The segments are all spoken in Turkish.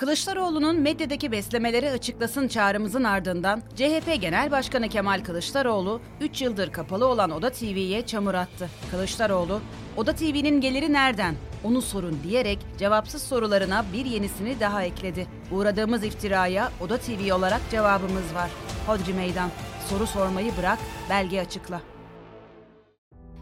Kılıçdaroğlu'nun medyadaki beslemeleri açıklasın çağrımızın ardından CHP Genel Başkanı Kemal Kılıçdaroğlu 3 yıldır kapalı olan Oda TV'ye çamur attı. Kılıçdaroğlu, Oda TV'nin geliri nereden? Onu sorun diyerek cevapsız sorularına bir yenisini daha ekledi. Uğradığımız iftiraya Oda TV olarak cevabımız var. Hodri meydan. Soru sormayı bırak, belge açıkla.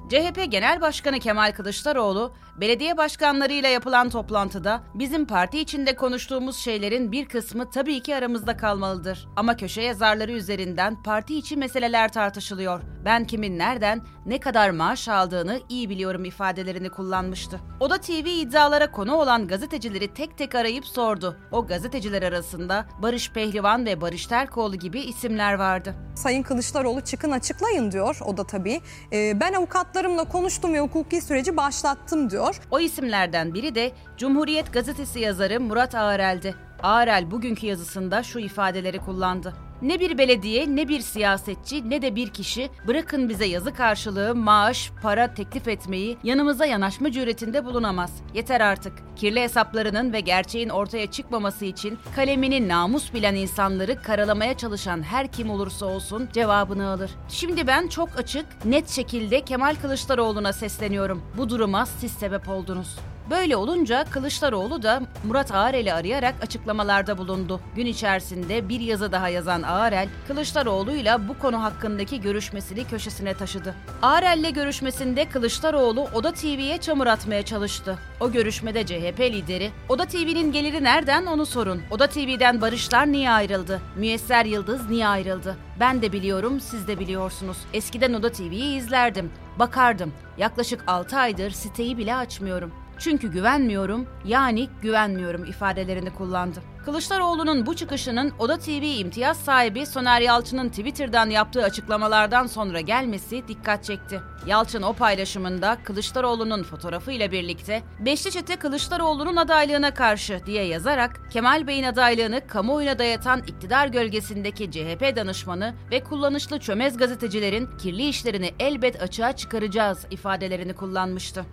CHP Genel Başkanı Kemal Kılıçdaroğlu, belediye başkanlarıyla yapılan toplantıda bizim parti içinde konuştuğumuz şeylerin bir kısmı tabii ki aramızda kalmalıdır. Ama köşe yazarları üzerinden parti içi meseleler tartışılıyor. Ben kimin nereden, ne kadar maaş aldığını iyi biliyorum ifadelerini kullanmıştı. Oda TV iddialara konu olan gazetecileri tek tek arayıp sordu. O gazeteciler arasında Barış Pehlivan ve Barış Terkoğlu gibi isimler vardı. Sayın Kılıçdaroğlu çıkın açıklayın diyor o da tabii. Ee, ben avukatlarımla konuştum ve hukuki süreci başlattım diyor. O isimlerden biri de Cumhuriyet Gazetesi yazarı Murat Ağarel'di. Ağarel bugünkü yazısında şu ifadeleri kullandı. Ne bir belediye, ne bir siyasetçi, ne de bir kişi bırakın bize yazı karşılığı maaş, para teklif etmeyi, yanımıza yanaşma cüretinde bulunamaz. Yeter artık. Kirli hesaplarının ve gerçeğin ortaya çıkmaması için kalemini namus bilen insanları karalamaya çalışan her kim olursa olsun cevabını alır. Şimdi ben çok açık, net şekilde Kemal Kılıçdaroğlu'na sesleniyorum. Bu duruma siz sebep oldunuz. Böyle olunca Kılıçdaroğlu da Murat Ağarel'i arayarak açıklamalarda bulundu. Gün içerisinde bir yazı daha yazan Ağarel, Kılıçdaroğlu'yla bu konu hakkındaki görüşmesini köşesine taşıdı. Ağarel'le görüşmesinde Kılıçdaroğlu Oda TV'ye çamur atmaya çalıştı. O görüşmede CHP lideri, Oda TV'nin geliri nereden onu sorun. Oda TV'den Barışlar niye ayrıldı? Müyesser Yıldız niye ayrıldı? Ben de biliyorum, siz de biliyorsunuz. Eskiden Oda TV'yi izlerdim, bakardım. Yaklaşık 6 aydır siteyi bile açmıyorum. Çünkü güvenmiyorum, yani güvenmiyorum ifadelerini kullandı. Kılıçdaroğlu'nun bu çıkışının Oda TV imtiyaz sahibi Soner Yalçın'ın Twitter'dan yaptığı açıklamalardan sonra gelmesi dikkat çekti. Yalçın o paylaşımında Kılıçdaroğlu'nun fotoğrafı ile birlikte Beşli Çete Kılıçdaroğlu'nun adaylığına karşı diye yazarak Kemal Bey'in adaylığını kamuoyuna dayatan iktidar gölgesindeki CHP danışmanı ve kullanışlı çömez gazetecilerin kirli işlerini elbet açığa çıkaracağız ifadelerini kullanmıştı.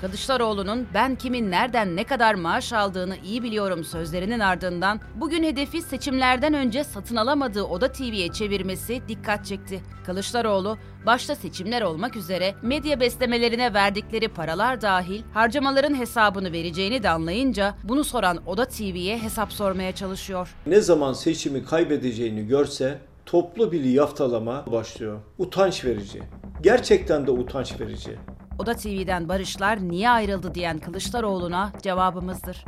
Kılıçdaroğlu'nun ben kimin nereden ne kadar maaş aldığını iyi biliyorum sözlerinin ardından bugün hedefi seçimlerden önce satın alamadığı Oda TV'ye çevirmesi dikkat çekti. Kılıçdaroğlu başta seçimler olmak üzere medya beslemelerine verdikleri paralar dahil harcamaların hesabını vereceğini de anlayınca bunu soran Oda TV'ye hesap sormaya çalışıyor. Ne zaman seçimi kaybedeceğini görse toplu bir yaftalama başlıyor. Utanç verici. Gerçekten de utanç verici. Oda TV'den Barışlar niye ayrıldı diyen Kılıçdaroğlu'na cevabımızdır.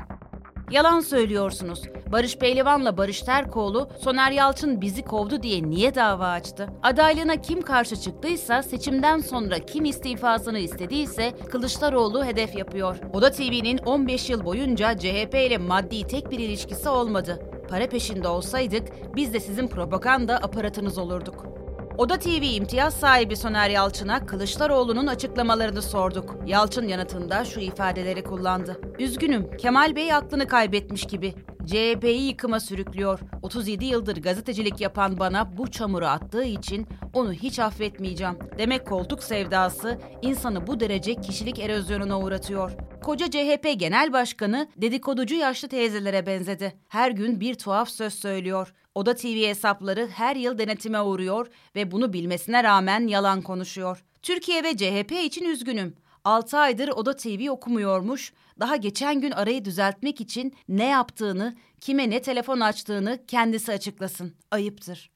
Yalan söylüyorsunuz. Barış Pehlivan'la Barış Terkoğlu, Soner Yalçın bizi kovdu diye niye dava açtı? Adaylığına kim karşı çıktıysa, seçimden sonra kim istifasını istediyse Kılıçdaroğlu hedef yapıyor. Oda TV'nin 15 yıl boyunca CHP ile maddi tek bir ilişkisi olmadı. Para peşinde olsaydık biz de sizin propaganda aparatınız olurduk. Oda TV imtiyaz sahibi Soner Yalçın'a Kılıçdaroğlu'nun açıklamalarını sorduk. Yalçın yanıtında şu ifadeleri kullandı. Üzgünüm, Kemal Bey aklını kaybetmiş gibi. CHP'yi yıkıma sürüklüyor. 37 yıldır gazetecilik yapan bana bu çamuru attığı için onu hiç affetmeyeceğim. Demek koltuk sevdası insanı bu derece kişilik erozyonuna uğratıyor. Koca CHP Genel Başkanı dedikoducu yaşlı teyzelere benzedi. Her gün bir tuhaf söz söylüyor. Oda TV hesapları her yıl denetime uğruyor ve bunu bilmesine rağmen yalan konuşuyor. Türkiye ve CHP için üzgünüm. 6 aydır Oda TV okumuyormuş. Daha geçen gün arayı düzeltmek için ne yaptığını, kime ne telefon açtığını kendisi açıklasın. Ayıptır.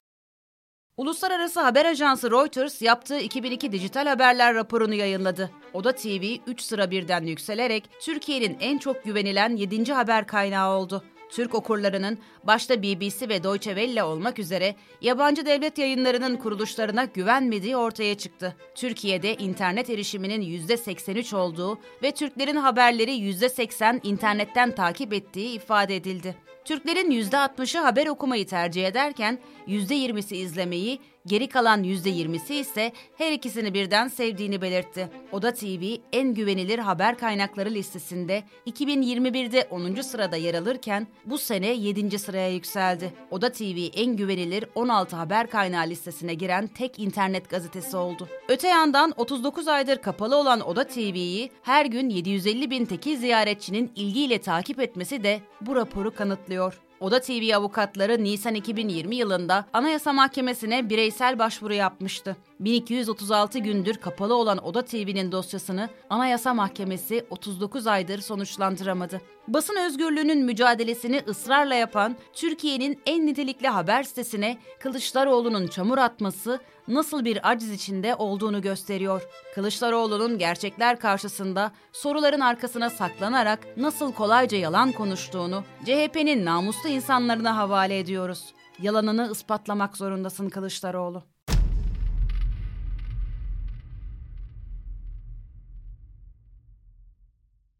Uluslararası haber ajansı Reuters yaptığı 2002 dijital haberler raporunu yayınladı. Oda TV 3 sıra birden yükselerek Türkiye'nin en çok güvenilen 7. haber kaynağı oldu. Türk okurlarının başta BBC ve Deutsche Welle olmak üzere yabancı devlet yayınlarının kuruluşlarına güvenmediği ortaya çıktı. Türkiye'de internet erişiminin %83 olduğu ve Türklerin haberleri %80 internetten takip ettiği ifade edildi. Türklerin %60'ı haber okumayı tercih ederken %20'si izlemeyi, Geri kalan %20'si ise her ikisini birden sevdiğini belirtti. Oda TV en güvenilir haber kaynakları listesinde 2021'de 10. sırada yer alırken bu sene 7. sıraya yükseldi. Oda TV en güvenilir 16 haber kaynağı listesine giren tek internet gazetesi oldu. Öte yandan 39 aydır kapalı olan Oda TV'yi her gün 750 bin tekil ziyaretçinin ilgiyle takip etmesi de bu raporu kanıtlıyor başlıyor. Oda TV avukatları Nisan 2020 yılında Anayasa Mahkemesi'ne bireysel başvuru yapmıştı. 1236 gündür kapalı olan Oda TV'nin dosyasını Anayasa Mahkemesi 39 aydır sonuçlandıramadı. Basın özgürlüğünün mücadelesini ısrarla yapan Türkiye'nin en nitelikli haber sitesine Kılıçdaroğlu'nun çamur atması nasıl bir aciz içinde olduğunu gösteriyor. Kılıçdaroğlu'nun gerçekler karşısında soruların arkasına saklanarak nasıl kolayca yalan konuştuğunu CHP'nin namuslu insanlarına havale ediyoruz. Yalanını ispatlamak zorundasın Kılıçdaroğlu.